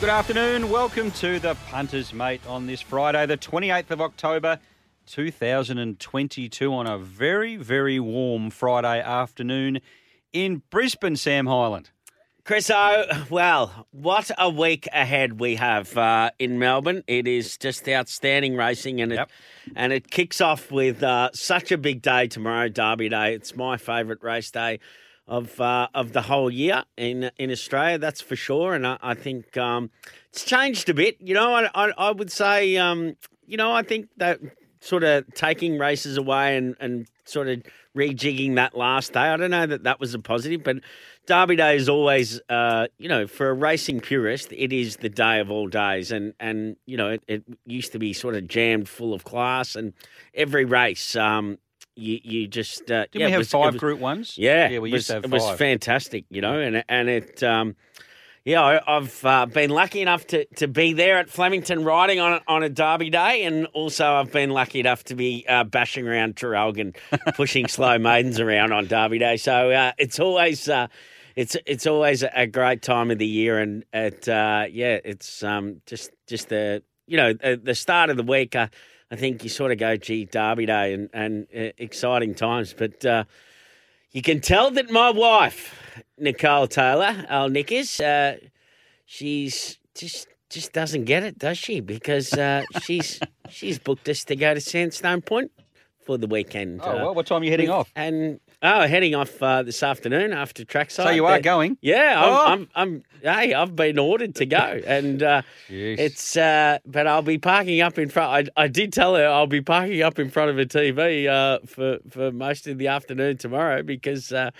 Good afternoon. Welcome to the Punters, mate, on this Friday, the 28th of October, 2022, on a very, very warm Friday afternoon in Brisbane, Sam Hyland. Chris O, well, what a week ahead we have uh, in Melbourne. It is just outstanding racing, and it Yep. and it kicks off with uh, such a big day tomorrow, Derby Day. It's my favourite race day of uh, of the whole year in in Australia. That's for sure, and I, I think um, it's changed a bit. You know, I I, I would say, um, you know, I think that sort of taking races away and and sort of rejigging that last day. I don't know that that was a positive, but Derby Day is always, uh, you know, for a racing purist, it is the day of all days, and and you know, it, it used to be sort of jammed full of class, and every race, um, you you just uh, Didn't yeah, we have was- five was- Group Ones? Yeah, Yeah, we it used to was- have It was fantastic, you know, and and it. Um, yeah, I've uh, been lucky enough to, to be there at Flemington riding on a, on a Derby day, and also I've been lucky enough to be uh, bashing around Traralgon, pushing slow maidens around on Derby day. So uh, it's always uh, it's it's always a great time of the year, and it uh, yeah, it's um, just just the you know the, the start of the week. I think you sort of go, gee, Derby day, and and uh, exciting times, but. Uh, you can tell that my wife, Nicole Taylor, our Nickers, uh, she's just just doesn't get it, does she? Because uh, she's she's booked us to go to Sandstone Point for the weekend. Oh, uh, well, what time are you heading off? And oh, heading off uh, this afternoon after trackside. So you are going? Yeah, Oh. I'm, I'm, I'm. Hey, I've been ordered to go, and uh, it's. Uh, but I'll be parking up in front. I, I did tell her I'll be parking up in front of a TV uh, for for most of the afternoon tomorrow because, uh,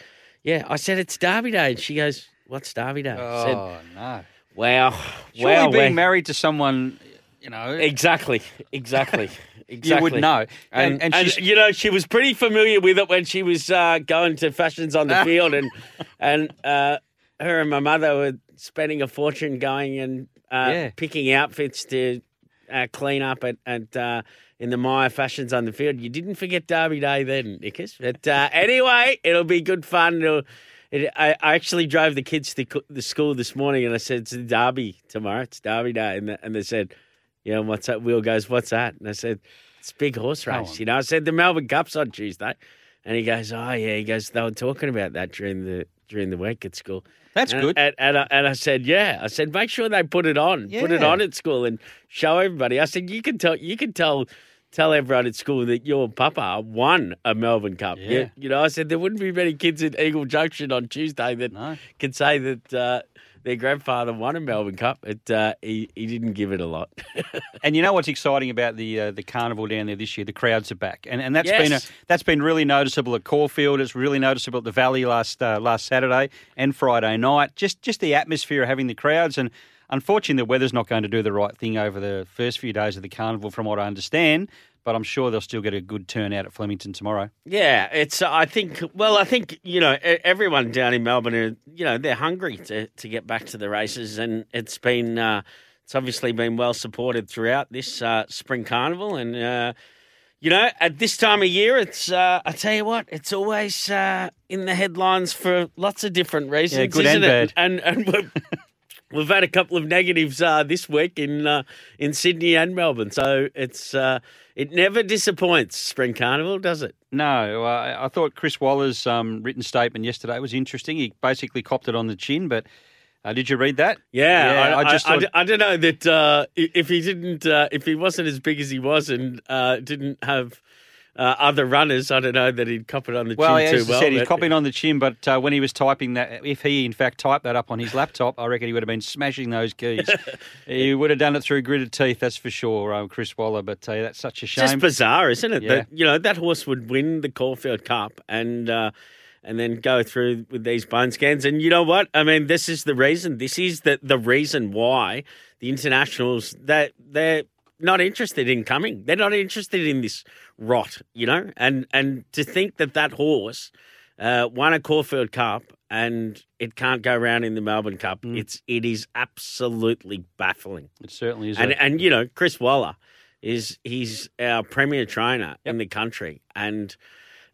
yeah, I said it's Derby Day, and she goes, "What's Derby Day?" I said, Oh, no. "Wow, Surely wow, being wow." married to someone, you know, Exactly, exactly, exactly. you would know. And, and and, she's you know, she was pretty familiar with it when she was uh, going to fashions on the field, and and uh, her and my mother were spending a fortune going and uh, Yeah. picking outfits to uh, clean up at, at uh, in the Maya fashions on the field. You didn't forget Derby Day then, Nickers. But uh, anyway, it'll be good fun. It'll, it, I, I actually drove the kids to the school this morning, and I said it's Derby tomorrow. It's Derby Day, and, the, and they said, "Yeah, what's that?" Will goes, "What's that?" And I said, "It's a big horse race." You know, I said the Melbourne Cup's on Tuesday, and he goes, "Oh yeah." He goes, "They were talking about that during the during the week at school." That's and, good. And, and, I, and I said, "Yeah." I said, "Make sure they put it on. Put it on at school and show everybody." I said, "You can tell. You can tell." Tell everyone at school that your papa won a Melbourne Cup. Yeah. You, you know, I said there wouldn't be many kids at Eagle Junction on Tuesday that No. can say that uh, their grandfather won a Melbourne Cup. It, uh, he, he didn't give it a lot. And you know what's exciting about the uh, the carnival down there this year? The crowds are back, and and that's been a, that's been really noticeable at Caulfield. It's really noticeable at the Valley last uh, last Saturday and Friday night. Just just the atmosphere of having the crowds, and unfortunately, the weather's not going to do the right thing over the first few days of the carnival, from what I understand. But I'm sure they'll still get a good turnout at Flemington tomorrow. Yeah, it's. uh, I think. Well, I think you know everyone down in Melbourne. Are, you know, they're hungry to to get back to the races, and it's been. Uh, it's obviously been well supported throughout this uh, spring carnival, and uh, you know, at this time of year, it's. Uh, I tell you what, it's always uh, in the headlines for lots of different reasons. good isn't and it? And and we've, had a couple of negatives uh, this week in uh, in Sydney and Melbourne, so it's. Uh, it never disappoints spring carnival, does it? No, uh, I thought Chris Waller's um, written statement yesterday was interesting. He basically copped it on the chin, but Uh, did you read that? Yeah, I, I just I, thought, I, I don't know that uh, if he didn't, uh, if he wasn't as big as he was and uh, didn't have uh, other runners, I don't know that he'd cop it on the well, chin as too well. said, he's but- copying on the chin, but uh, when he was typing that, if he in fact typed that up on his laptop, I reckon he would have been smashing those keys. he would have done it through gritted teeth, that's for sure, um, Chris Waller. But uh, that's such a shame. Just bizarre, isn't it? Yeah. That you know that horse would win the Caulfield Cup and uh, and then go through with these bone scans. And you know what? I mean, this is the reason. This is the the reason why the internationals that they're not interested in coming. They're not interested in this rot, you know. And and to think that that horse uh, won a Caulfield Cup and it can't go around in the Melbourne Cup. Mm. It's it is absolutely baffling. it certainly is. And a- and you know, Chris Waller is he's our premier trainer in the country, and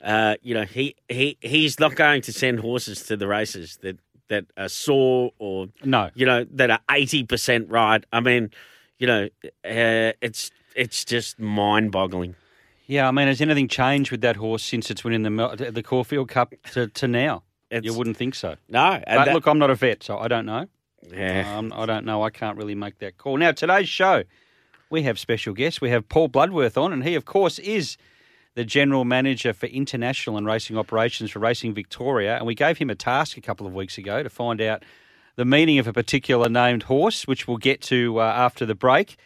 uh, you know he he he's not going to send horses to the races that that are sore or no. you know that are eighty percent right. I mean, you know, uh, it's it's just mind boggling. Yeah, I mean, has anything changed with that horse since it's winning the the Caulfield Cup to, to now? You wouldn't think so. no, But that- look, I'm not a vet, so I don't know. yeah. Um, I don't know. I can't really make that call. Now, today's show, we have special guests. We have Paul Bloodworth on, and he, of course, is the general manager for international and racing operations for Racing Victoria. And we gave him a task a couple of weeks ago to find out the meaning of a particular named horse, which we'll get to uh, after the break.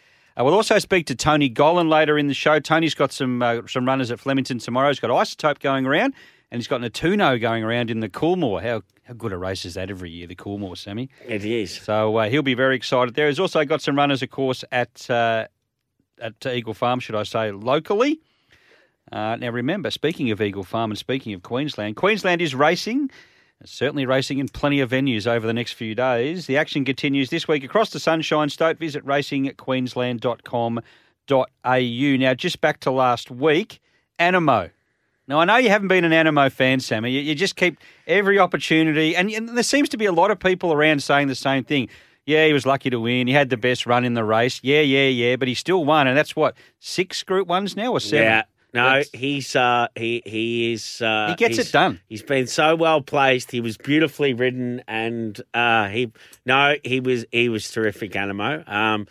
Uh, we'll also speak to Tony Gollan later in the show. Tony's got some uh, some runners at Flemington tomorrow. He's got Isotope going around, and he's got Natuno going around in the Coolmore. How how good a race is that every year, the Coolmore, Sammy? It is. So uh, he'll be very excited there. He's also got some runners, of course, at uh, at Eagle Farm, should I say, locally. Uh, now, remember, speaking of Eagle Farm and speaking of Queensland, Queensland is racing, certainly racing in plenty of venues over the next few days. The action continues this week across the Sunshine State. Visit racingqueensland.com.au. Now, just back to last week, Anamoe. Now, I know you haven't been an Anamoe fan, Sammy. You, you just keep every opportunity, and, and there seems to be a lot of people around saying the same thing. Yeah, he was lucky to win. He had the best run in the race. Yeah, yeah, yeah, but he still won, and that's what six Group Ones now or seven. Yeah. No, he's uh, he he is uh, He gets it done. He's been so well placed. He was beautifully ridden, and uh, he no, he was he was terrific. Anamoe. Um,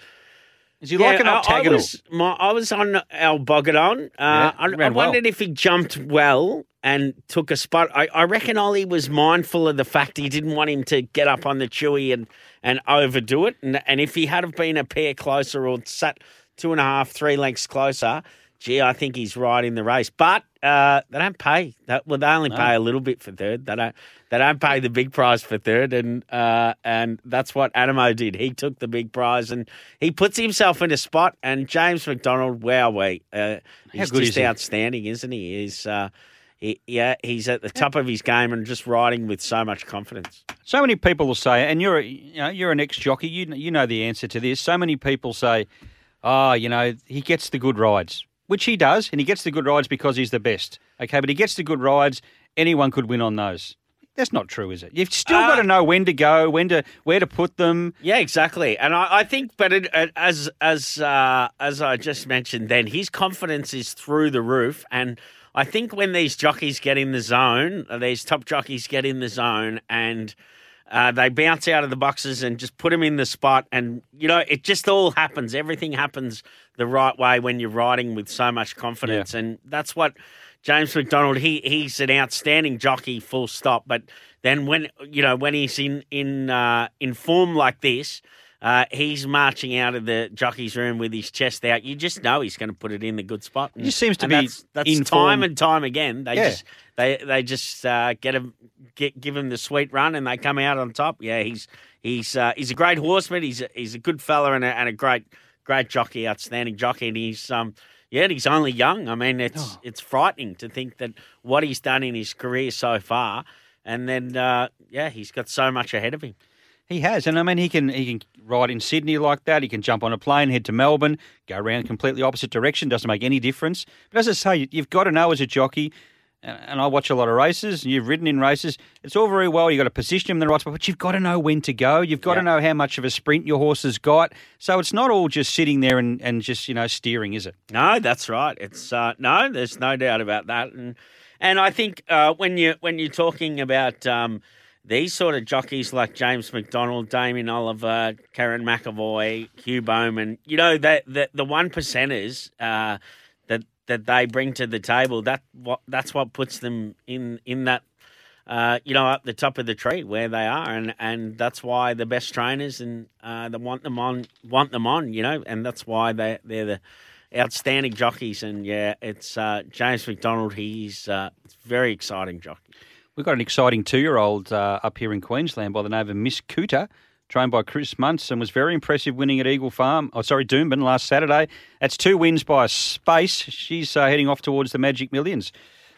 Is he like an I- I, octagonal? was, my, I was on El Bodegon. Uh, Yeah, I, I ran well. wondered if he jumped well and took a spot. I, I reckon Ollie was mindful of the fact he didn't want him to get up on the chewy and, and overdo it. And, and if he had have been a pair closer or sat two and a half, three lengths closer, gee, I think he's right in the race. But uh, they don't pay. That, well, they only pay a little bit for third. They don't. They don't pay the big prize for third, and uh, and that's what Anamoe did. He took the big prize, and he puts himself in a spot. And James McDonald, wow, we, uh, he's just is outstanding, isn't he? He's uh, he, yeah, he's at the top of his game and just riding with so much confidence. So many people will say, and you're a, you know you're an ex jockey, you you know the answer to this. So many people say, oh, you know, he gets the good rides, which he does, and he gets the good rides because he's the best. Okay, but he gets the good rides. Anyone could win on those. That's not true, is it? You've still got to Uh, know when to go, when to where to put them. Yeah, exactly. And I, I think, but it, it- as as uh, as I just mentioned, then his confidence is through the roof. And I think when these jockeys get in the zone, uh, these top jockeys get in the zone, and uh, they bounce out of the boxes and just put them in the spot, and you know, it just all happens. Everything happens the right way when you're riding with so much confidence, and that's what. James McDonald, he he's an outstanding jockey, full stop. But then when you know when he's in in uh, in form like this, uh, he's marching out of the jockey's room with his chest out. You just know he's going to put it in the good spot. And, just seems to be that's, that's in time and time again. They Yeah. just they they just uh, get him get give him the sweet run and they come out on top. Yeah, he's he's uh, he's a great horseman. He's a, he's a good fella and a, and a great great jockey, outstanding jockey. And he's um yeah, and he's only young. I mean, it's Oh. it's frightening to think that what he's done in his career so far, and then uh, yeah, he's got so much ahead of him. He has, and I mean, he can he can ride in Sydney like that. He can jump on a plane, head to Melbourne, go around completely opposite direction. Doesn't make any difference. But as I say, you've got to know as a jockey. And I watch a lot of races, and you've ridden in races. It's all very well. You've got to position him in the right spot, but you've got to know when to go. You've got to know how much of a sprint your horse has got. So it's not all just sitting there and, and just, you know, steering, is it? No, that's right. It's uh, no, there's no doubt about that. And and I think uh, when you when you're talking about um, these sort of jockeys like James McDonald, Damien Oliver, Kerrin McEvoy, Hugh Bowman, you know, that the, the one percenters uh, that that they bring to the table, that what that's what puts them in in that uh, you know, up the top of the tree where they are, and, and that's why the best trainers and uh, they want them on want them on, you know, and that's why they they're the outstanding jockeys. And yeah, it's uh, James McDonald. He's uh, very exciting jockey. We've got an exciting two-year-old uh, up here in Queensland by the name of Miss Cooter. Trained by Chris Munson, was very impressive winning at Eagle Farm. Oh, sorry, Doomben last Saturday. That's two wins by a space. She's uh, heading off towards the Magic Millions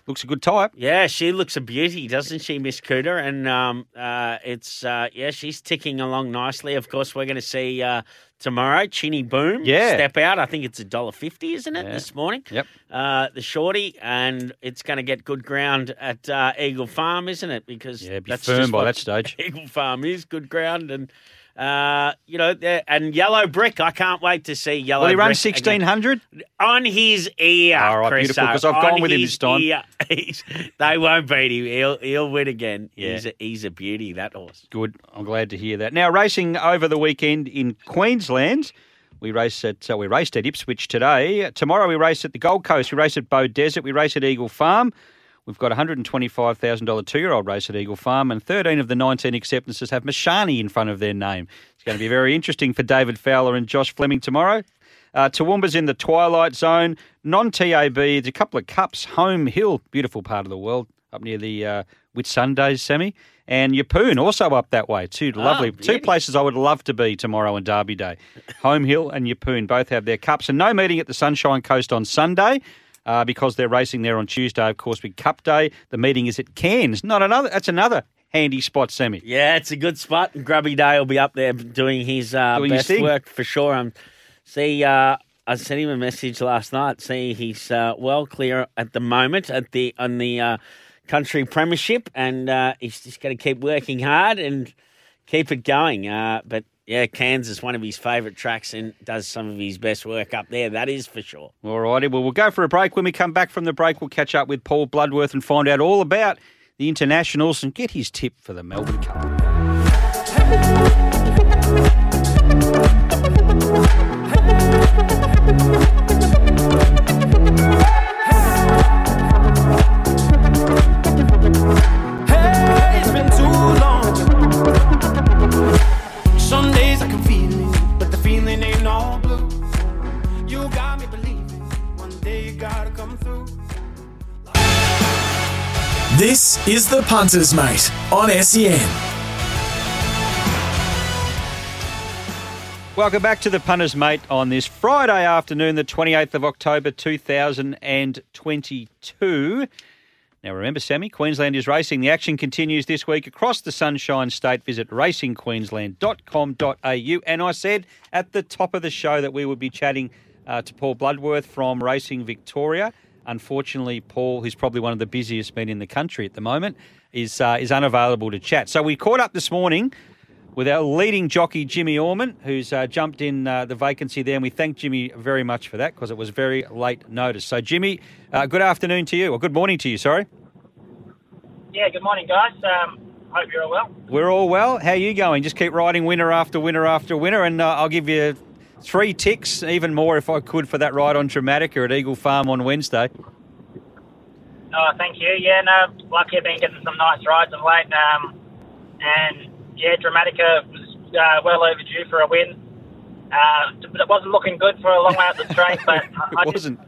looks a good type. Yeah, she looks a beauty, doesn't she, Miss Cooter? And um, uh, it's uh, yeah, she's ticking along nicely. Of course, we're going to see uh, tomorrow Chinny Boom yeah. step out. I think it's a dollar fifty, isn't it, yeah. this morning? Yep. Uh, the shorty, and it's going to get good ground at uh, Eagle Farm, isn't it? Because yeah, be that's firm by what that stage. Eagle Farm is good ground and. Uh, you know, and Yellow Brick. I can't wait to see Yellow. Will he run sixteen hundred on his ear? All right, Chris, beautiful. Because I've gone with him this time. They won't beat him. He'll he'll win again. Yeah. He's a, he's a beauty. That horse. Good. I'm glad to hear that. Now racing over the weekend in Queensland. We race at uh, we raced at Ipswich today. Tomorrow we race at the Gold Coast. We race at Beaudesert. We race at Eagle Farm. We've got a $125,000 two year old race at Eagle Farm, and 13 of the 19 acceptances have Mishani in front of their name. It's going to be very interesting for David Fowler and Josh Fleming tomorrow. Uh, Toowoomba's in the Twilight Zone. Non TAB, there's a couple of cups. Home Hill, beautiful part of the world, up near the uh, Whitsundays semi. And Yeppoon, also up that way. Two Ah, lovely, two places I would love to be tomorrow on Derby Day. Home Hill and Yeppoon both have their cups. And no meeting at the Sunshine Coast on Sunday uh, because they're racing there on Tuesday, of course, with Cup Day. The meeting is at Cairns. Not another. That's another handy spot, Semi. Yeah, it's a good spot. Grubby Day will be up there doing his uh, Doing best work for sure. Um, see, uh, I sent him a message last night. See, he's uh, well clear at the moment at the on the uh, country premiership, and uh, he's just going to keep working hard and keep it going. Uh, but yeah, Cairns, one of his favourite tracks, and does some of his best work up there. That is for sure. All righty. Well, we'll go for a break. When we come back from the break, we'll catch up with Paul Bloodworth and find out all about the internationals and get his tip for the Melbourne Cup. This is the Punters Mate on SEN. Welcome back to the Punters Mate on this Friday afternoon, the 28th of October 2022. Now remember, Sammy, Queensland is racing. The action continues this week across the Sunshine State. Visit racingqueensland.com.au. And I said at the top of the show that we would be chatting uh, to Paul Bloodworth from Racing Victoria. Unfortunately, Paul, who's probably one of the busiest men in the country at the moment, is uh, is unavailable to chat. So we caught up this morning with our leading jockey, Jimmy Orman, who's uh, jumped in uh, the vacancy there. And we thank Jimmy very much for that because it was very late notice. So, Jimmy, uh, good afternoon to you, or good morning to you, sorry. Yeah, good morning, guys. Um, hope you're all well. We're all well. How are you going? Just keep riding winner after winner after winner, and uh, I'll give you three ticks, even more if I could, for that ride on Dramatica at Eagle Farm on Wednesday. Oh, thank you. Yeah, no, lucky I've been getting some nice rides of late. Um, and yeah, Dramatica was uh, well overdue for a win. Uh, it wasn't looking good for a long way up the straight, but I, It just, wasn't.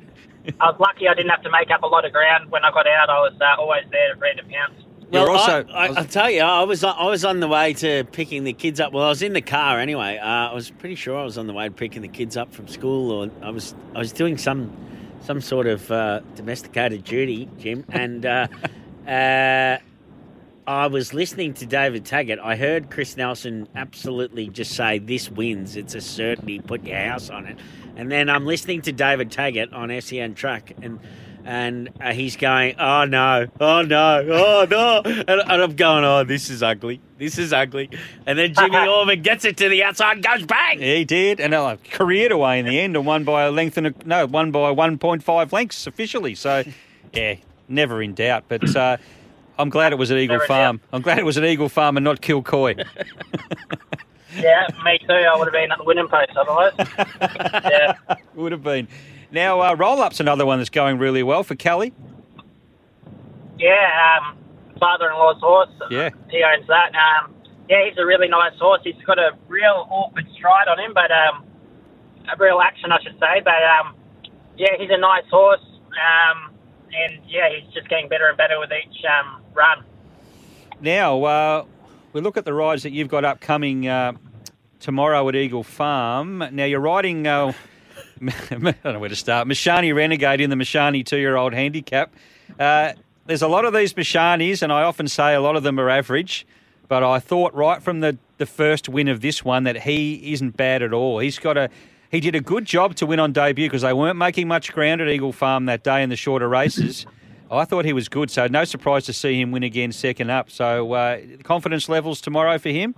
I was lucky I didn't have to make up a lot of ground. When I got out, I was uh, always there ready to pounce. You're Well, also- I, I, I'll tell you, I was I was on the way to picking the kids up. Well, I was in the car anyway. Uh, I was pretty sure I was on the way to picking the kids up from school, or I was I was doing some some sort of uh, domesticated duty, Jim, and uh, uh, I was listening to David Taggart. I heard Chris Nelson absolutely just say, "This wins. It's a certainty. Put your house on it." And then I'm listening to David Taggart on SEN Track, and and uh, he's going, "Oh no, oh no, oh no," and, and I'm going, "Oh, this is ugly. This is ugly." And then Jimmy Orman gets it to the outside, and goes bang. He did, and uh, careered away in the end, and won by a length and a, no, won by 1.5 lengths officially. So, yeah, never in doubt. But uh, I'm glad it was at Eagle Farm. I'm glad it was at Eagle Farm and not Kilcoy. Yeah, me too. I would have been at the winning post otherwise. yeah. Would have been. Now, uh, roll up's another one that's going really well for Kelly. Yeah, um, father-in-law's horse. Yeah. He owns that. Um, yeah, he's a really nice horse. He's got a real awkward stride on him, but um, a real action, I should say. But um, yeah, he's a nice horse. Um, and yeah, he's just getting better and better with each um, run. Now, uh, we look at the rides that you've got upcoming uh, tomorrow at Eagle Farm. Now, you're riding, uh, I don't know where to start, Mishani Renegade in the Mishani two year old handicap. Uh, there's a lot of these Mishanis, and I often say a lot of them are average, but I thought right from the, the first win of this one that he isn't bad at all. He's got a. He did a good job to win on debut because they weren't making much ground at Eagle Farm that day in the shorter races. I thought he was good, so no surprise to see him win again second up. So uh, confidence levels tomorrow for him.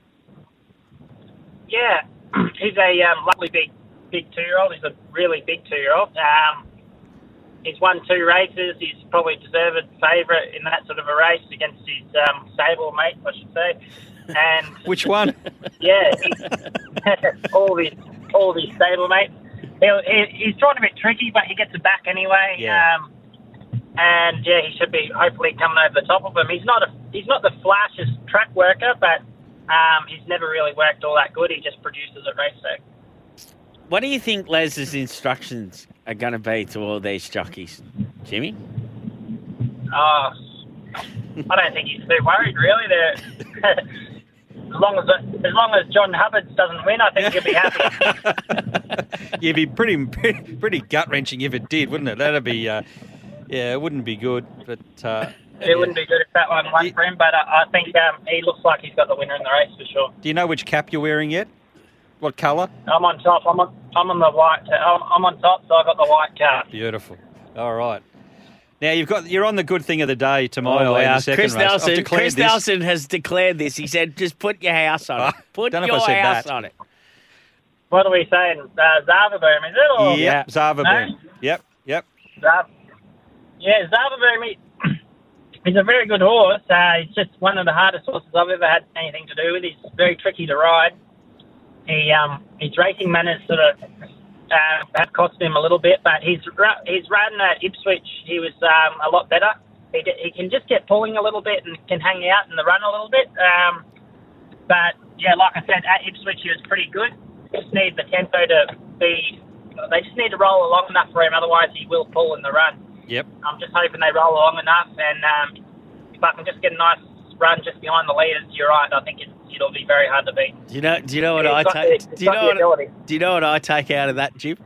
Yeah, he's a um, lovely big big two-year-old. He's a really big two-year-old. Um, he's won two races. He's probably deserved favourite in that sort of a race against his um, stable mate, I should say. And Which one? yeah, all these all these stable mates. He, he's trying a bit tricky, but he gets it back anyway. Yeah. Um, and yeah, he should be hopefully coming over the top of him. He's not a he's not the flashiest track worker, but um, he's never really worked all that good. He just produces at race day. What do you think Les's instructions are going to be to all these jockeys, Jimmy? Oh, I don't think he's too worried really. They're, as long as as long as John Hubbard doesn't win, I think he'll be happy. You'd be pretty pretty, pretty gut wrenching if it did, wouldn't it? That'd be, uh, yeah, it wouldn't be good. But uh, It wouldn't be good if that one won for him, but I, I think um, he looks like he's got the winner in the race for sure. do you know which cap you're wearing yet? What colour? I'm on top. I'm on. I'm on the white. I'm, I'm on top, so I got the white card. Beautiful. All right. Now you've got you're on the good thing of the day to my Oh, eye wow. Chris race. Nelson, Chris this. Nelson has declared this. He said, just put your house on it. Ah, Put don't know if your house that. on it. What are we saying? Uh, Zavaboom, is it? Or Yep, Zava No? Boom. Yep, yep. Zav- yeah, Zavaboom. He, he's a very good horse. Uh, he's just one of the hardest horses I've ever had anything to do with. He's very tricky to ride. He um his racing manners sort of uh, have cost him a little bit, but he's he's ridden at Ipswich. He was um, a lot better. He, he can just get pulling a little bit and can hang out in the run a little bit. Um, but yeah, like I said, at Ipswich he was pretty good. Just need the tempo to be. They just need to roll along enough for him, otherwise he will pull in the run. Yep. I'm just hoping they roll along enough, and um, if I can just get a nice run just behind the leaders, you're right. I think it, it'll be very hard to beat. Do you know? Do you know what He's I take? the- Do you know what? ability. Do you know what I take out of that, Jim?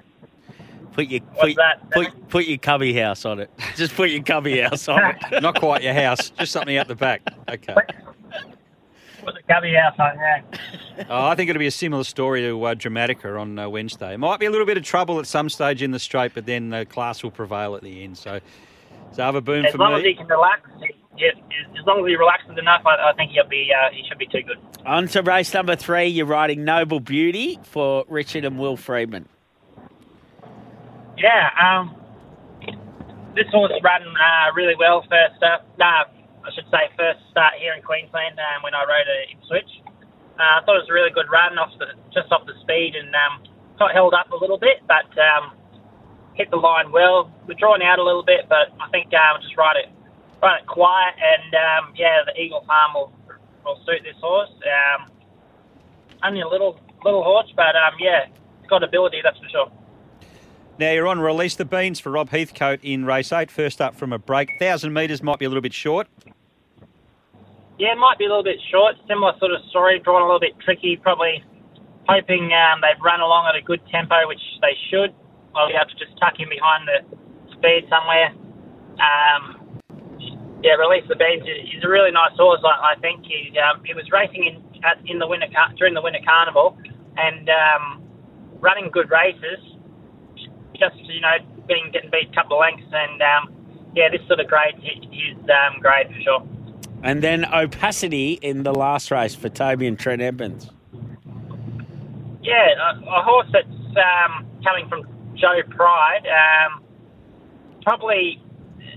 Put your put, that? put put your cubby house on it. Just put your cubby house on it. Not quite your house, just something out the back. Okay. Put the cubby house on, yeah. Oh, I think it'll be a similar story to uh, Dramatica on uh, Wednesday. It might be a little bit of trouble at some stage in the straight, but then the class will prevail at the end. So, Zava Boom for you. As for long as he can relax, yeah, as long as he relaxes enough, I, I think he'll be uh, he should be too good. On to race number three. You're riding Noble Beauty for Richard and Will Freedman. Yeah, um, this horse ran uh, really well first up. Nah, I should say first start here in Queensland um, when I rode at Ipswich. Uh, I thought it was a really good run off the just off the speed and um, got held up a little bit, but um, hit the line well. We're drawing out a little bit, but I think uh, we'll just ride it ride it quiet and um, yeah, the Eagle Farm will will suit this horse. Um, only a little little horse, but um, yeah, it's got ability, that's for sure. Now you're on Release the Beans for Rob Heathcote in race eight. First up from a break. 1,000 metres might be a little bit short. Yeah, it might be a little bit short. Similar sort of story, drawn a little bit tricky. Probably hoping um, they've run along at a good tempo, which they should. I'll be able to just tuck in behind the speed somewhere. Um, yeah, release the beans. He's a really nice horse. I, I think he um, he was racing in at, in the winter car- during the winter carnival and um, running good races. Just you know, being getting beat a couple of lengths, and um, yeah, this sort of grade is um, grade for sure. And then Opacity in the last race for Toby and Trent Edmonds. Yeah, a, a horse that's um, coming from Joe Pride um, probably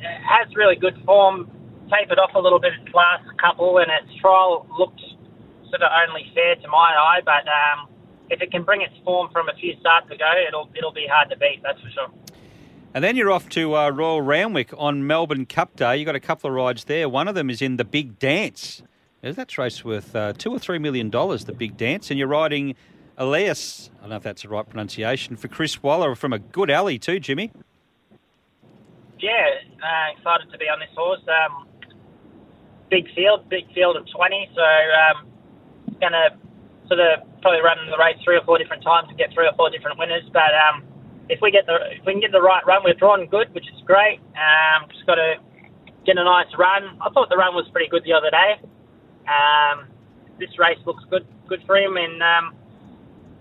has really good form. tapered off a little bit its last couple, and its trial looked sort of only fair to my eye. But um, if it can bring its form from a few starts ago, it'll it'll be hard to beat. That's for sure. And then you're off to uh, Royal Randwick on Melbourne Cup Day. You've got a couple of rides there. One of them is in the Big Dance. Is that race worth uh, two or three million dollars, the Big Dance. And you're riding Elias, I don't know if that's the right pronunciation, for Chris Waller from a good alley too, Jimmy. Yeah, uh, excited to be on this horse. Um, big field, big field of 20, so um, going to sort of probably run the race three or four different times and get three or four different winners. But um, if we get the if we can get the right run, we're drawn good, which is great. Um, just got to get a nice run. I thought the run was pretty good the other day. Um, this race looks good, good for him, and um,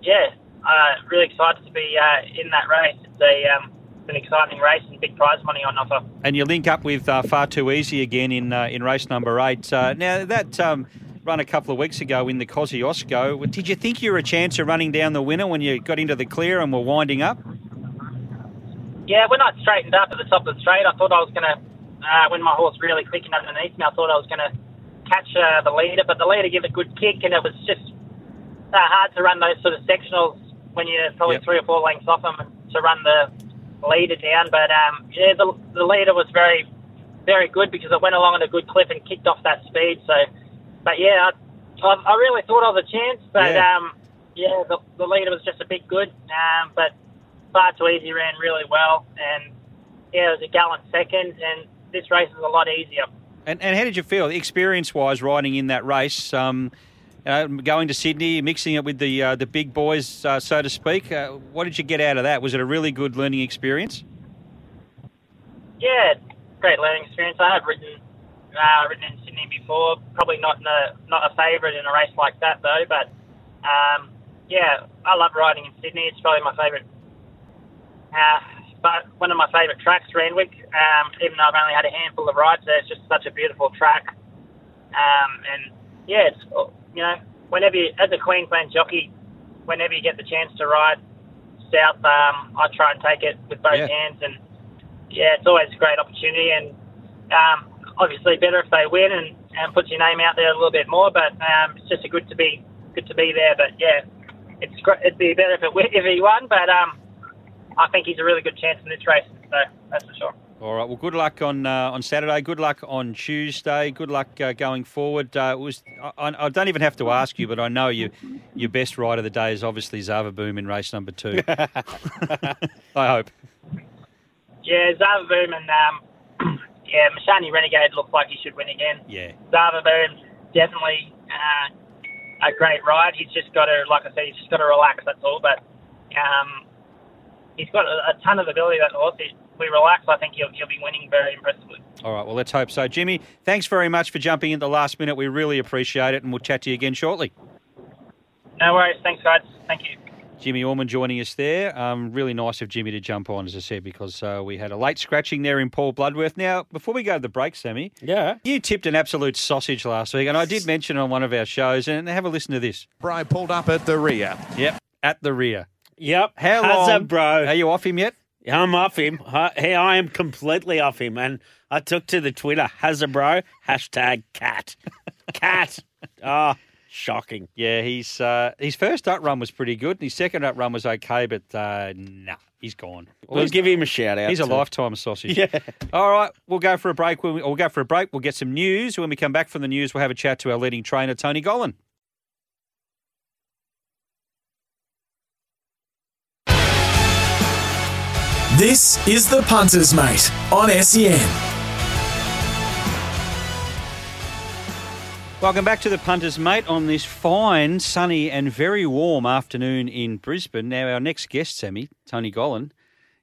yeah, uh, really excited to be uh, in that race. It's a um, an exciting race and big prize money on offer. And you link up with uh, Far Too Easy again in uh, in race number eight. Uh, now that um, run a couple of weeks ago in the Kosciuszko, did you think you were a chance of running down the winner when you got into the clear and were winding up? Yeah, when I straightened up at the top of the straight, I thought I was going to, uh, when my horse really quickened underneath me, I thought I was going to catch uh, the leader, but the leader gave a good kick, and it was just uh, hard to run those sort of sectionals when you're probably Yep. three or four lengths off them to run the leader down. But um, yeah, the, the leader was very, very good because it went along at a good clip and kicked off that speed. So, but yeah, I, I, I really thought I was a chance, but Yeah. um, yeah, the, the leader was just a bit good. Um, but far too easy ran really well, and yeah, it was a gallant second, and this race is a lot easier. And, and how did you feel, experience wise, riding in that race? Um, uh, going to Sydney, mixing it with the uh, the big boys, uh, so to speak. Uh, what did you get out of that? Was it a really good learning experience? Yeah, great learning experience. I have ridden uh, ridden in Sydney before. Probably not a not a favourite in a race like that though. But um, yeah, I love riding in Sydney. It's probably my favourite. Uh, but one of my favourite tracks, Randwick. Um, even though I've only had a handful of rides there, it's just such a beautiful track. Um, and yeah, it's you know whenever you, as a Queensland jockey, whenever you get the chance to ride south, um, I try and take it with both Yeah. hands and yeah, it's always a great opportunity, and um, obviously better if they win and, and puts your name out there a little bit more. But um, it's just a good to be good to be there. But yeah, it's great. It'd be better if it if he won, but um, I think he's a really good chance in this race. So that's for sure. All right. Well, good luck on uh, on Saturday. Good luck on Tuesday. Good luck uh, going forward. Uh, it was I, I don't even have to ask you, but I know you your best ride of the day is obviously Zava Boom in race number two. I hope. Yeah, Zava Boom and um, yeah, Mishani Renegade looks like he should win again. Yeah. Zava Boom definitely uh, a great ride. He's just got to, like I said, he's just got to relax. That's all. But um, he's got a, a ton of ability. That horse. If we relax, I think he'll he'll be winning very impressively. All right. Well, let's hope so. Jimmy, thanks very much for jumping in the last minute. We really appreciate it, and we'll chat to you again shortly. No worries. Thanks, guys. Thank you. Jimmy Orman joining us there. Um, really nice of Jimmy to jump on, as I said, because uh, we had a late scratching there in Paul Bloodworth. Now, before we go to the break, Sammy, Yeah. you tipped an absolute sausage last week, and I did mention on one of our shows. And have a listen to this. Bro pulled up at the rear. Yep, at the rear. Yep. How How's long, that, bro? Are you off him yet? I'm off him. I, hey, I am completely off him. And I took to the Twitter, Hazabro, hashtag cat. cat. Oh, shocking. Yeah, he's uh, his first up run was pretty good. And his second up run was okay, but uh, nah, he's gone. Well, We'll give him a shout out. he's a lifetime sausage. Yeah. All right, we'll go for a break. When we, we'll go for a break. We'll get some news. When we come back from the news, we'll have a chat to our leading trainer, Tony Gollan. This is the Punters Mate on SEN. Welcome back to the Punters, mate, on this fine, sunny, and very warm afternoon in Brisbane. Now, our next guest, Sammy, Tony Gollan,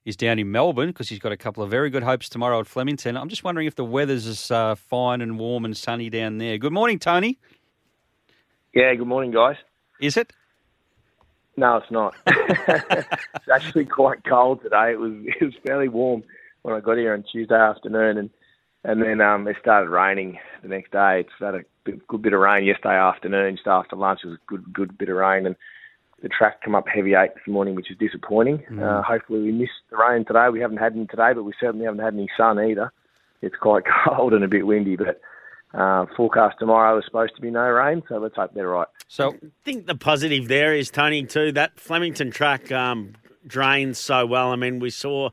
is down in Melbourne because he's got a couple of very good hopes tomorrow at Flemington. I'm just wondering if the weather's as uh, fine and warm and sunny down there. Good morning, Tony. Yeah, good morning, guys. Is it? No, it's not. it's actually quite cold today. It was it was fairly warm when I got here on Tuesday afternoon, and and then um, it started raining the next day. It's had a good bit of rain yesterday afternoon, just after lunch. It was a good good bit of rain, and the track come up heavy eight this morning, which is disappointing. Uh, hopefully, we missed the rain today. We haven't had any today, but we certainly haven't had any sun either. it's quite cold and a bit windy. But uh, forecast tomorrow is supposed to be no rain, so let's hope they're right. So I think the positive there is Tony too. That Flemington track um, drains so well. I mean, we saw it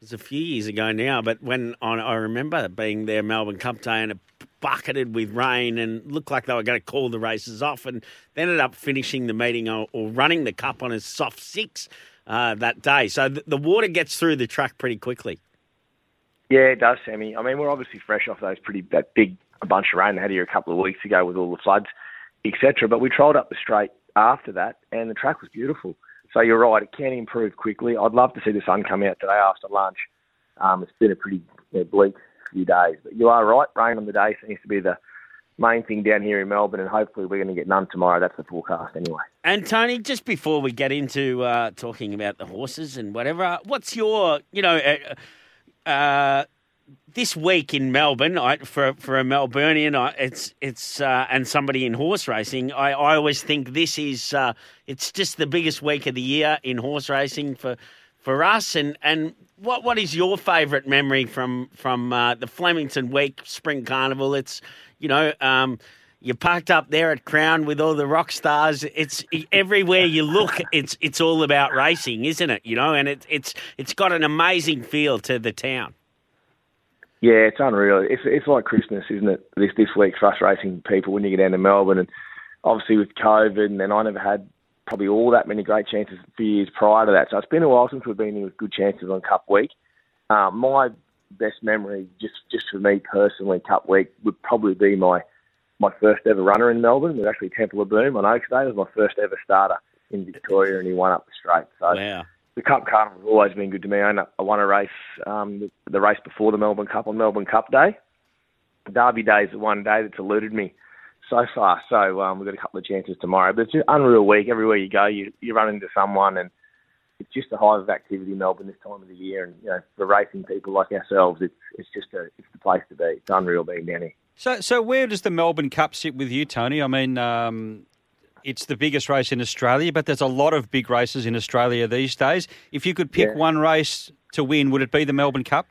was a few years ago now, but when on, I remember being there Melbourne Cup Day and it bucketed with rain and looked like they were going to call the races off, and they ended up finishing the meeting or, or running the cup on a soft six uh, that day. So the, the water gets through the track pretty quickly. Yeah, it does, Sammy. I mean, we're obviously fresh off those pretty that big bunch of rain they had here a couple of weeks ago with all the floods, etc. But we trolled up the straight after that, and the track was beautiful. So you're right, it can improve quickly. I'd love to see the sun come out today after lunch. Um, it's been a pretty bleak few days, but you are right. Rain on the day seems to be the main thing down here in Melbourne, and hopefully we're going to get none tomorrow. That's the forecast anyway. And Tony, just before we get into uh, talking about the horses and whatever, what's your, you know, uh, uh, this week in Melbourne I, for for a Melburnian, I, it's it's uh, and somebody in horse racing. I, I always think this is uh, it's just the biggest week of the year in horse racing for for us. And and what what is your favourite memory from from uh, the Flemington Week Spring Carnival? It's you know. Um, you're parked up there at Crown with all the rock stars. It's everywhere you look. It's it's all about racing, isn't it? You know, and it, it's it's got an amazing feel to the town. Yeah, it's unreal. It's it's like Christmas, isn't it? This this week for us racing people when you get down to Melbourne, and obviously with COVID, and then I never had probably all that many great chances for years prior to that. So it's been a while since we've been in with good chances on Cup Week. Um, my best memory, just just for me personally, Cup Week would probably be my my first ever runner in Melbourne. It was actually Temple of Boom on Oaks Day. It was my first ever starter in Victoria, and he won up the straight. So wow. The Cup Carnival has always been good to me. I, won a race, um, the, the race before the Melbourne Cup on Melbourne Cup Day. Derby Day is the one day that's eluded me so far. So um, we've got a couple of chances tomorrow. But it's an unreal week. Everywhere you go, you you run into someone, and it's just a hive of activity in Melbourne this time of the year. And you know, for racing people like ourselves, it's it's just a it's the place to be. It's unreal being down here. So, so where does the Melbourne Cup sit with you, Tony? I mean, um, it's the biggest race in Australia, but there's a lot of big races in Australia these days. If you could pick Yeah. one race to win, would it be the Melbourne Cup?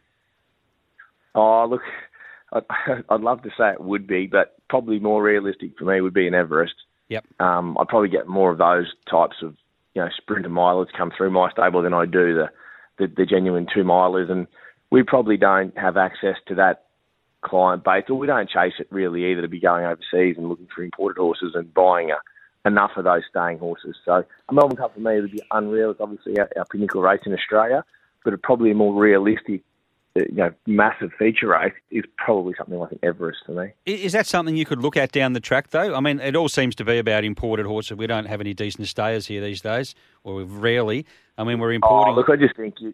Oh, look, I'd, I'd love to say it would be, but probably more realistic for me would be an Everest. Yep. Um, I'd probably get more of those types of, you know, sprinter milers come through my stable than I do the, the, the genuine two milers. And we probably don't have access to that client base, or we don't chase it really either to be going overseas and looking for imported horses and buying a, enough of those staying horses. So a Melbourne Cup for me would be unreal. It's obviously our, our pinnacle race in Australia, but probably a more realistic, uh, you know, massive feature race is probably something like an Everest for me. Is that something you could look at down the track, though? I mean, it all seems to be about imported horses. We don't have any decent stayers here these days, or rarely. I mean, we're importing. Oh, look, I just think you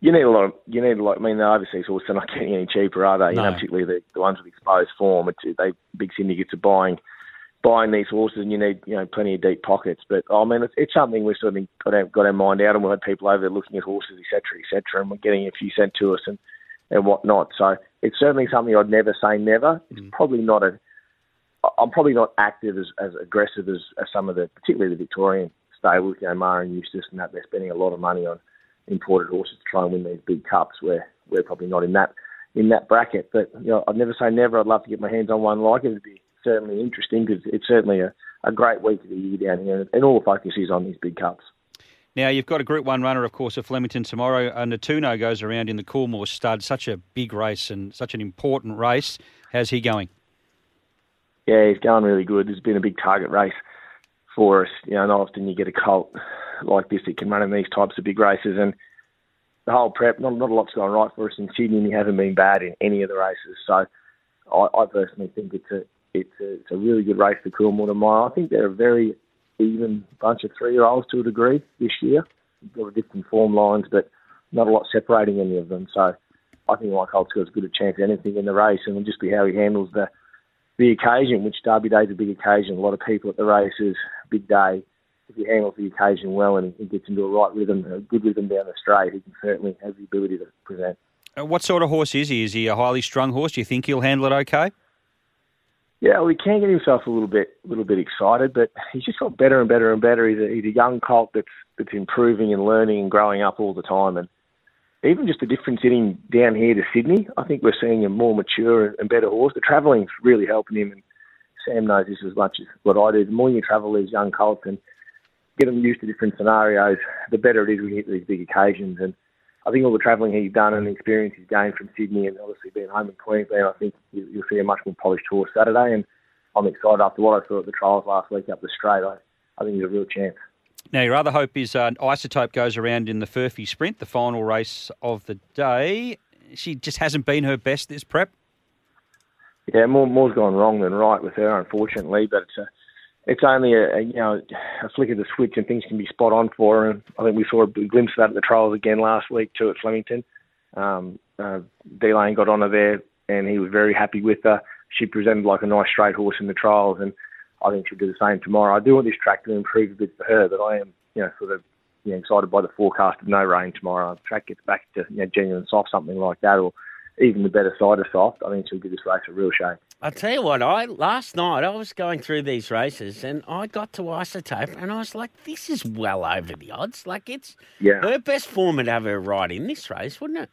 you need a lot. Of, you need a lot. I mean, the overseas horses are not getting any cheaper, are they? You know, particularly the, the ones with exposed form. It's, they big syndicates are buying buying these horses, and you need you know plenty of deep pockets. But I mean, it's, it's something we've sort of got our, got our mind out, and we've had people over there looking at horses, etc., etc., and we're getting a few sent to us and and whatnot. So it's certainly something I'd never say never. It's mm. probably not a. I'm probably not active as, as aggressive as, as some of the, particularly the Victorian stables, you know, Maher and Eustace and that. They're spending a lot of money on imported horses to try and win these big cups. Where we're probably not in that in that bracket. But you know, I'd never say never. I'd love to get my hands on one like it. It'd be certainly interesting because it's certainly a, a great week of the year down here, and all the focus is on these big cups. Now, you've got a Group 1 runner, of course, at Flemington tomorrow. Uh, Natuno goes around in the Coolmore stud. Such a big race and such an important race. How's he going? Yeah, he's going really good. There's been a big target race for us. You know, not often you get a colt like this that can run in these types of big races. And the whole prep, not, not a lot's gone right for us in Sydney, and he hasn't been bad in any of the races. So I, I personally think it's a it's a, it's a really good race for Coolmore tomorrow. I think they're a very even bunch of three-year-olds to a degree this year. Got a different form lines, but not a lot separating any of them. So I think Mike Holt's got as good a chance as anything in the race, and it'll just be how he handles the the occasion, which Derby Day's a big occasion. A lot of people at the races, big day. If he handles the occasion well and he gets into a right rhythm, a good rhythm down the straight, he can certainly have the ability to present. Uh, What sort of horse is he? Is he a highly strung horse? Do you think he'll handle it okay? Yeah, he can get himself a little bit, little bit excited, but he's just got better and better and better. He's a, he's a young colt that's that's improving and learning and growing up all the time, and even just the difference in him down here to Sydney, I think we're seeing a more mature and better horse. The travelling's really helping him, and Sam knows this as much as what I do. The more you travel these young colts and get them used to different scenarios, the better it is when you hit these big occasions. And I think all the travelling he's done and the experience he's gained from Sydney and obviously being home in Queensland, I think you- you'll see a much more polished horse Saturday. And I'm excited after what I saw at the trials last week up the straight. I, I think he's a real chance. Now, your other hope is uh, Isotope goes around in the Furphy Sprint, the final race of the day. She just hasn't been her best this prep. Yeah, more more's gone wrong than right with her, unfortunately. But it's a, it's only a, a you know a flick of the switch, and things can be spot on for her. I think we saw a glimpse of that at the trials again last week too at Flemington. Um, uh, D Lane got on her there, and he was very happy with her. She presented like a nice straight horse in the trials, and I think she'll do the same tomorrow. I do want this track to improve a bit for her, but I am you know sort of you know, excited by the forecast of no rain tomorrow. The track gets back to you know, genuine soft, something like that, or even the better side of soft, I think she'll give this race a real shake. I tell you what, I last night I was going through these races and I got to isotope and I was like, this is well over the odds. Like it's Yeah. her best form would have her right in this race, wouldn't it?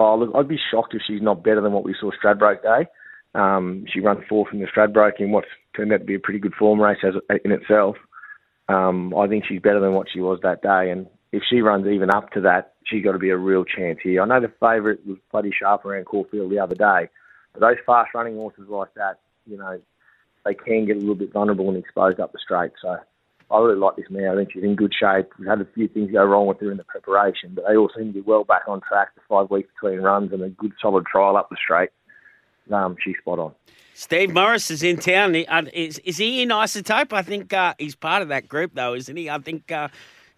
Oh, look, I'd be shocked if she's not better than what we saw Stradbroke Day. Um, she ran fourth in the Stradbroke in what's turned out to be a pretty good form race as in itself. Um, I think she's better than what she was that day, and if she runs even up to that, she's got to be a real chance here. I know the favourite was bloody sharp around Caulfield the other day, but those fast running horses like that, you know, they can get a little bit vulnerable and exposed up the straight. So I really like this mare. I think she's in good shape. We've had a few things go wrong with her in the preparation, but they all seem to be well back on track. The five weeks between runs and a good solid trial up the straight. Um, she's spot on. Steve Morris is in town. Uh, Is, is he in isotope? I think uh, he's part of that group, though, isn't he? I think uh,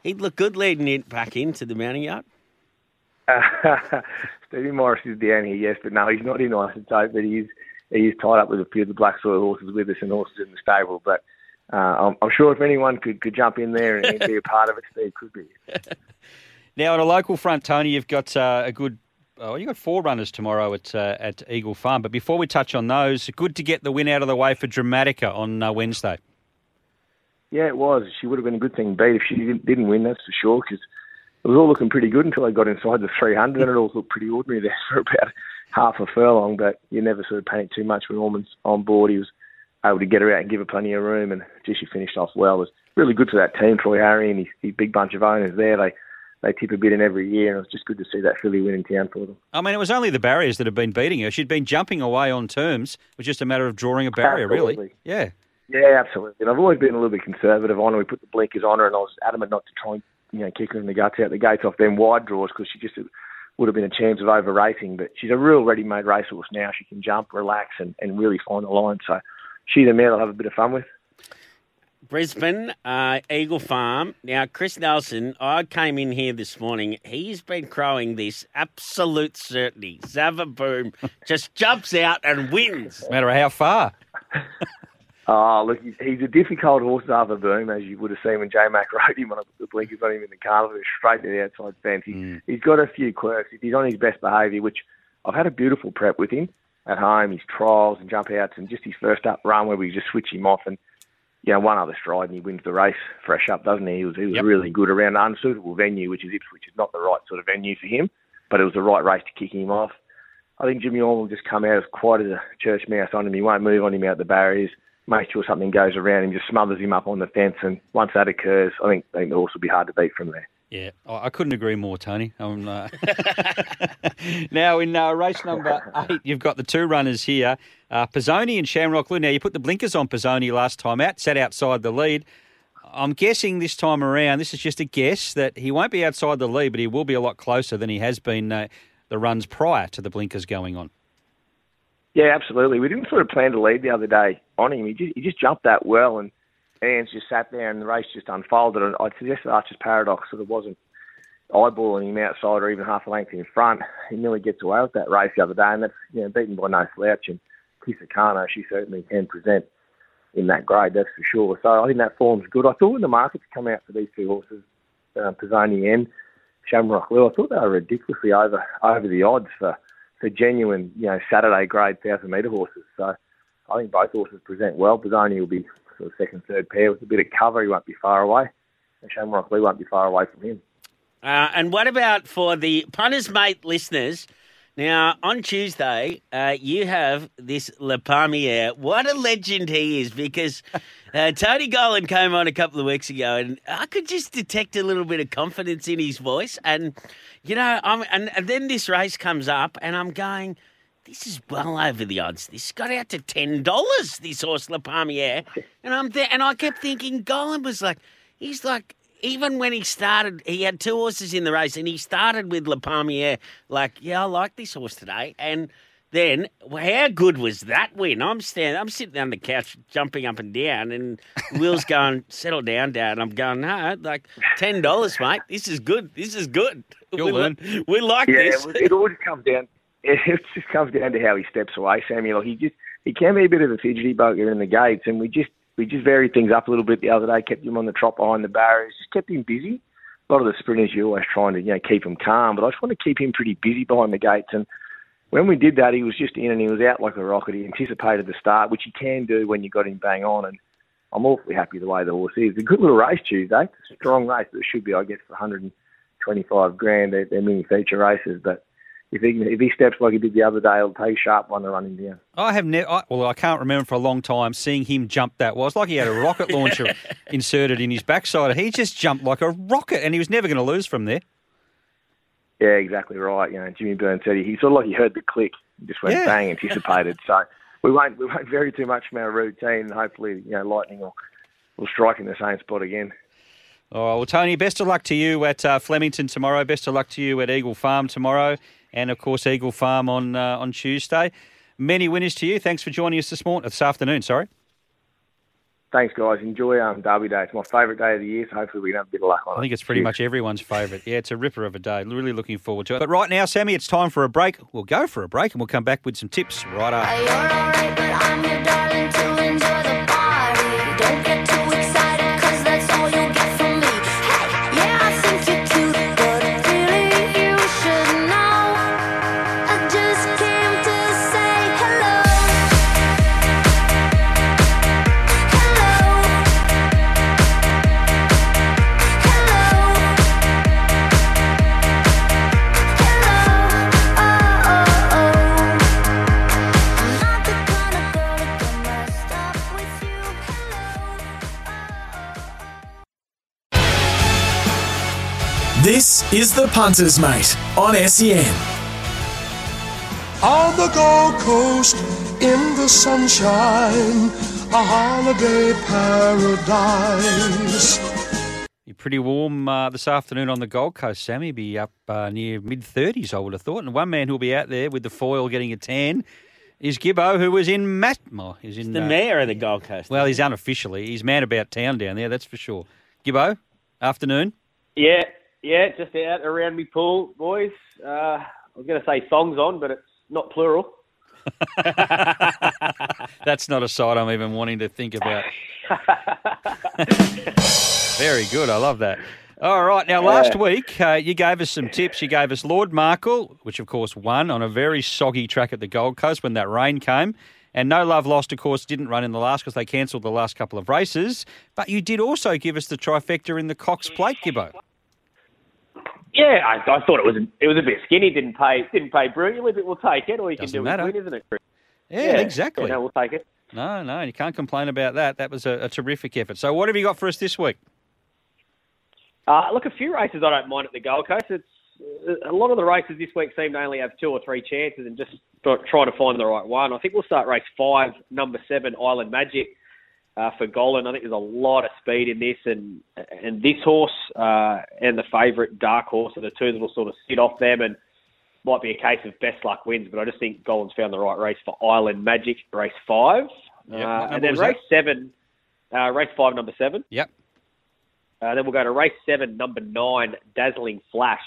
he'd look good leading it back into the mounting yard. Stevie Morris is down here, yes, but no, he's not in isotope, but he's he is tied up with a few of the black soil horses with us and horses in the stable. But uh, I'm, I'm sure if anyone could, could jump in there and be a part of it, Steve could be. Now, on a local front, Tony, you've got uh, a good. Oh, you've got four runners tomorrow at uh, at Eagle Farm. But before we touch on those, good to get the win out of the way for Dramatica on uh, Wednesday. Yeah, it was. She would have been a good thing beat if she didn't, didn't win, that's for sure, because it was all looking pretty good until they got inside the 300, and it all looked pretty ordinary there for about half a furlong, but you never sort of panic too much when Orman's on board. He was able to get her out and give her plenty of room, and gee, she finished off well. It was really good for that team, Troy Harry and his, his big bunch of owners there. They they tip a bit in every year, and it was just good to see that filly win in town for them. I mean, it was only the barriers that had been beating her. She'd been jumping away on terms. It was just a matter of drawing a barrier, really. Yeah. Yeah, absolutely. And I've always been a little bit conservative on her. We put the blinkers on her, and I was adamant not to try and you know kick her in the guts out the gates off them wide draws because she just would have been a chance of over racing. But she's a real ready-made racehorse now. She can jump, relax, and, and really find the line. So she's a mare I'll have a bit of fun with. Brisbane, uh, Eagle Farm. Now, Chris Nelson, I came in here this morning. He's been crowing this absolute certainty. Zavaboom just jumps out and wins. No matter how far. Oh, look, he's, he's a difficult horse to have a boom, as you would have seen when J Mac rode him when I put the blinkers on him in the carnival, straight to the outside fence. He, mm. He's got a few quirks. He's on his best behaviour, which I've had a beautiful prep with him at home, his trials and jump outs, and just his first up run where we just switch him off and you know, one other stride and he wins the race fresh up, doesn't he? He was, he was Yep. really good around an unsuitable venue, which is Ipswich. is not the right sort of venue for him, but it was the right race to kick him off. I think Jimmy Orme will just come out as quiet as a church mouse on him. He won't move on him out the barriers. Make sure something goes around him, just smothers him up on the fence. And once that occurs, I think, I think the horse will be hard to beat from there. Yeah, I couldn't agree more, Tony. Um, uh... now, in uh, race number eight, you've got the two runners here, uh, Pizzoni and Shamrock Blue. Now, you put the blinkers on Pizzoni last time out, sat outside the lead. I'm guessing this time around, this is just a guess, that he won't be outside the lead, but he will be a lot closer than he has been uh, the runs prior to the blinkers going on. Yeah, absolutely. We didn't sort of plan to lead the other day on him. He just, he just jumped that well, and Anne's just sat there, and the race just unfolded. And I'd suggest that Archer's Paradox sort of wasn't eyeballing him outside or even half a length in front. He nearly gets away with that race the other day, and that's you know beaten by no slouch. And Kisakano, she certainly can present in that grade, that's for sure. So I think that form's good. I thought when the markets come out for these two horses, uh, Pizzoni and Shamrock Lou, I thought they were ridiculously over over the odds for for genuine, you know, Saturday grade thousand metre horses. So I think both horses present well. Pizzoni will be sort of second, third pair with a bit of cover. He won't be far away, and Shamrock Lou won't be far away from him. Uh, and what about for the punters mate listeners? Now on Tuesday, uh, you have this Le Palmier. What a legend he is! Because uh, Tony Gollan came on a couple of weeks ago, and I could just detect a little bit of confidence in his voice. And you know, I'm, and, and then this race comes up, and I'm going. This is well over the odds. This got out to ten dollars. This horse Le Palmier, and I'm there, and I kept thinking Golan was like, he's like even when he started, he had two horses in the race, and he started with Le Palmier. Like, yeah, I like this horse today, and then how good was that win? I'm standing, I'm sitting on the couch, jumping up and down, and Will's going, "Settle down, Dad." And I'm going, "No, like ten dollars, mate. This is good. This is good. You'll we, learn. li- we like Yeah, this." it, it all just comes down. It just comes down to how he steps away, Samuel. He just he can be a bit of a fidgety bugger in the gates, and we just we just varied things up a little bit the other day. Kept him on the trot behind the barriers, just kept him busy. A lot of the sprinters, you're always trying to you know keep him calm, but I just want to keep him pretty busy behind the gates. And when we did that, he was just in and he was out like a rocket. He anticipated the start, which he can do when you got him bang on. And I'm awfully happy the way the horse is. A good little race Tuesday. Strong race, but it should be, I guess, for 125 grand. They're, they're mini feature races, but if he if he steps like he did the other day, it'll take a sharp one to run him down. I have never, well, I can't remember for a long time seeing him jump that well. It's like he had a rocket launcher inserted in his backside. He just jumped like a rocket, and he was never going to lose from there. Yeah, exactly right. You know, Jimmy Byrne said he, he sort of like he heard the click, and just went Yeah. bang, anticipated. so we won't we won't vary too much from our routine. and Hopefully, you know, Lightning will will strike in the same spot again. All right, well, Tony, best of luck to you at uh, Flemington tomorrow. Best of luck to you at Eagle Farm tomorrow, and of course Eagle Farm on uh, on Tuesday. Many winners to you. Thanks for joining us this morning, this afternoon. Sorry. Thanks, guys. Enjoy um, Derby Day. It's my favourite day of the year, so hopefully we can have a bit of luck on it. I think it's pretty Cheers. much everyone's favourite. Yeah, it's a ripper of a day. Really looking forward to it. But right now, Sammy, it's time for a break. We'll go for a break, and we'll come back with some tips right after. This is the Punter's Mate on SEN. On the Gold Coast, in the sunshine, a holiday paradise. You're pretty warm uh, this afternoon on the Gold Coast, Sammy. Be up uh, near mid 30s, I would have thought. And one man who'll be out there with the foil getting a tan is Gibbo, who was in Matt. Oh, he's in the uh, mayor of the Gold Coast. Well, he's unofficially. He's man about town down there, that's for sure. Gibbo, afternoon. Yeah, yeah, just out around me pool, boys. Uh, I was going to say songs on, but it's not plural. That's not a sight I'm even wanting to think about. Very good. I love that. All right. Now, last Yeah. week, uh, you gave us some tips. You gave us Lord Markle, which, of course, won on a very soggy track at the Gold Coast when that rain came. And No Love Lost, of course, didn't run in the last because they cancelled the last couple of races. But you did also give us the trifecta in the Cox Plate, Gibbo. Yeah, I, I thought it was a, it was a bit skinny. Didn't pay didn't pay brilliantly, but we'll take it. All you Doesn't can do matter. is win, isn't it? Chris? Yeah, exactly. Yeah, no, we'll take it. No, no, you can't complain about that. That was a, a terrific effort. So, what have you got for us this week? Uh, look, a few races I don't mind at the Gold Coast. It's a lot of the races this week seem to only have two or three chances, and just try try to find the right one. I think we'll start race five, number seven, Island Magic. Uh, for Gollan, I think there's a lot of speed in this, and and this horse uh, and the favourite Dark Horse are the two that will sort of sit off them, and might be a case of best luck wins. But I just think Gollan's found the right race for Island Magic, race five, Yep. Uh, and then race that? seven, uh, race five, number seven. Yep. Uh, then we'll go to race seven, number nine, Dazzling Flash.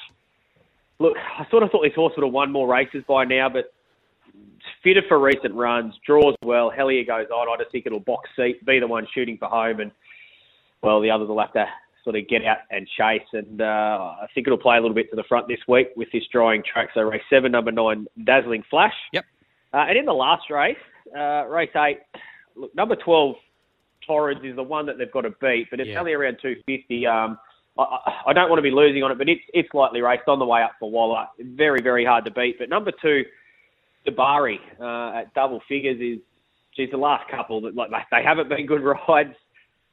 Look, I sort of thought this horse would have won more races by now, but it's fitted for recent runs, draws well. Hellier goes on. I just think it'll box seat, be the one shooting for home, and well, the others will have to sort of get out and chase. And uh, I think it'll play a little bit to the front this week with this drawing track. So race seven, number nine, Dazzling Flash. Yep. Uh, and in the last race, uh, race eight, look, number twelve, Torrens is the one that they've got to beat, but it's Yeah. only around two fifty. Um, I, I- I don't want to be losing on it, but it's it's lightly raced on the way up for Waller. Very very hard to beat. But number two, Dabari uh, at double figures is, geez, the last couple that like they haven't been good rides.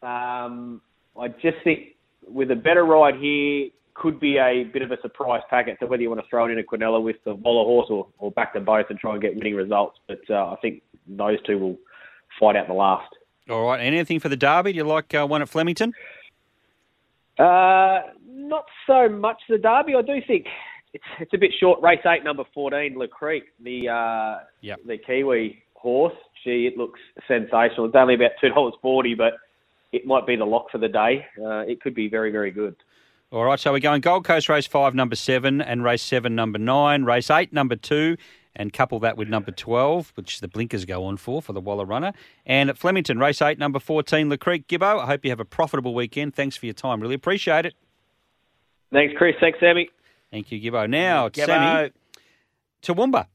Um, I just think with a better ride here could be a bit of a surprise packet. So whether you want to throw it in a Quinella with the Waller horse or, or back them both and try and get winning results, but uh, I think those two will fight out the last. All right. Anything for the Derby? Do you like uh, one at Flemington? Uh, not so much the Derby. I do think it's it's a bit short. Race eight, number fourteen, Le Creek, the uh, Yep. the Kiwi horse. Gee, it looks sensational. It's only about two dollars forty, but it might be the lock for the day. Uh, it could be very very good. All right, so we're going Gold Coast race five, number seven, and race seven, number nine, race eight, number two, and couple that with number 12, which the blinkers go on for, for the Waller runner. And at Flemington, race eight, number 14, Le Creek. Gibbo, I hope you have a profitable weekend. Thanks for your time. Really appreciate it. Thanks, Chris. Thanks, Sammy. Thank you, Gibbo. Now, Gibbo. Sammy, Toowoomba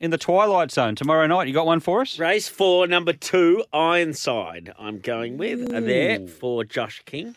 in the Twilight Zone tomorrow night. You got one for us? Race four, number two, Ironside. I'm going with uh, there for Josh King.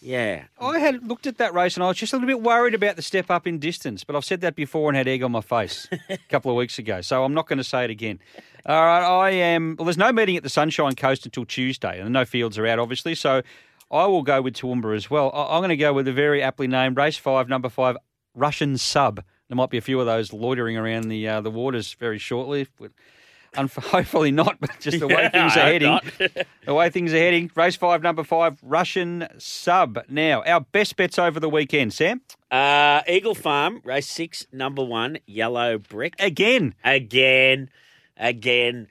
Yeah. I had looked at that race and I was just a little bit worried about the step up in distance, but I've said that before and had egg on my face a couple of weeks ago, so I'm not going to say it again. All right, I am. Well, there's no meeting at the Sunshine Coast until Tuesday, and no fields are out, obviously, so I will go with Toowoomba as well. I'm going to go with a very aptly named race five, number five, Russian Sub. There might be a few of those loitering around the uh, the waters very shortly. Hopefully not, but just the way things are heading. the way things are heading. Race five, number five, Russian Sub. Now, our best bets over the weekend, Sam. Uh, Eagle Farm, race six, number one, Yellow Brick. Again. Again. Again.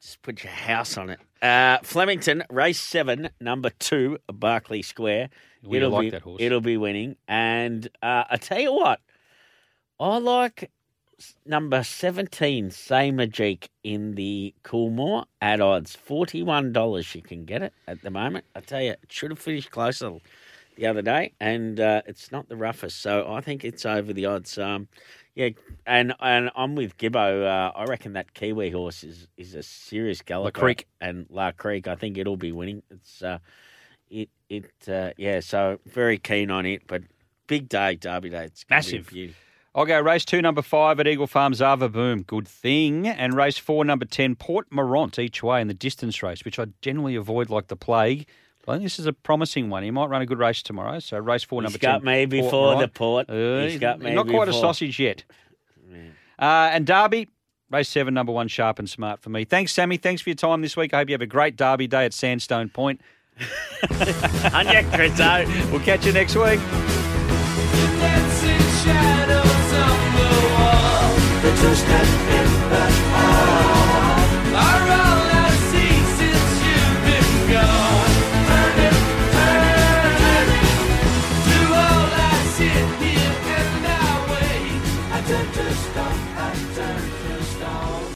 Just put your house on it. Uh, Flemington, race seven, number two, Barclay Square. We like be, that horse. It'll be winning. And uh, I tell you what, I like number 17, Say Majik in the Coolmore at odds. $41 you can get it at the moment. I tell you, it should have finished closer the other day, and uh, it's not the roughest. So I think it's over the odds. Um, yeah, and and I'm with Gibbo. Uh, I reckon that Kiwi horse is is a serious galloper. Creek. and La Creek. I think it'll be winning. It's uh, it it uh, yeah. So very keen on it, but big day, Derby Day. It's Massive. I'll go race two, number five at Eagle Farm, Zava Boom. Good thing. And race four, number 10, Port Morant each way in the distance race, which I generally avoid like the plague. But I think this is a promising one. He might run a good race tomorrow. So race four, He's number got 10. me Port before the Port. Uh, He's got me Not quite a sausage yet. Uh, and Derby, race seven, number one, sharp and smart for me. Thanks, Sammy. Thanks for your time this week. I hope you have a great Derby day at Sandstone Point. On ya, Chriso. Uh, we'll catch you next week. The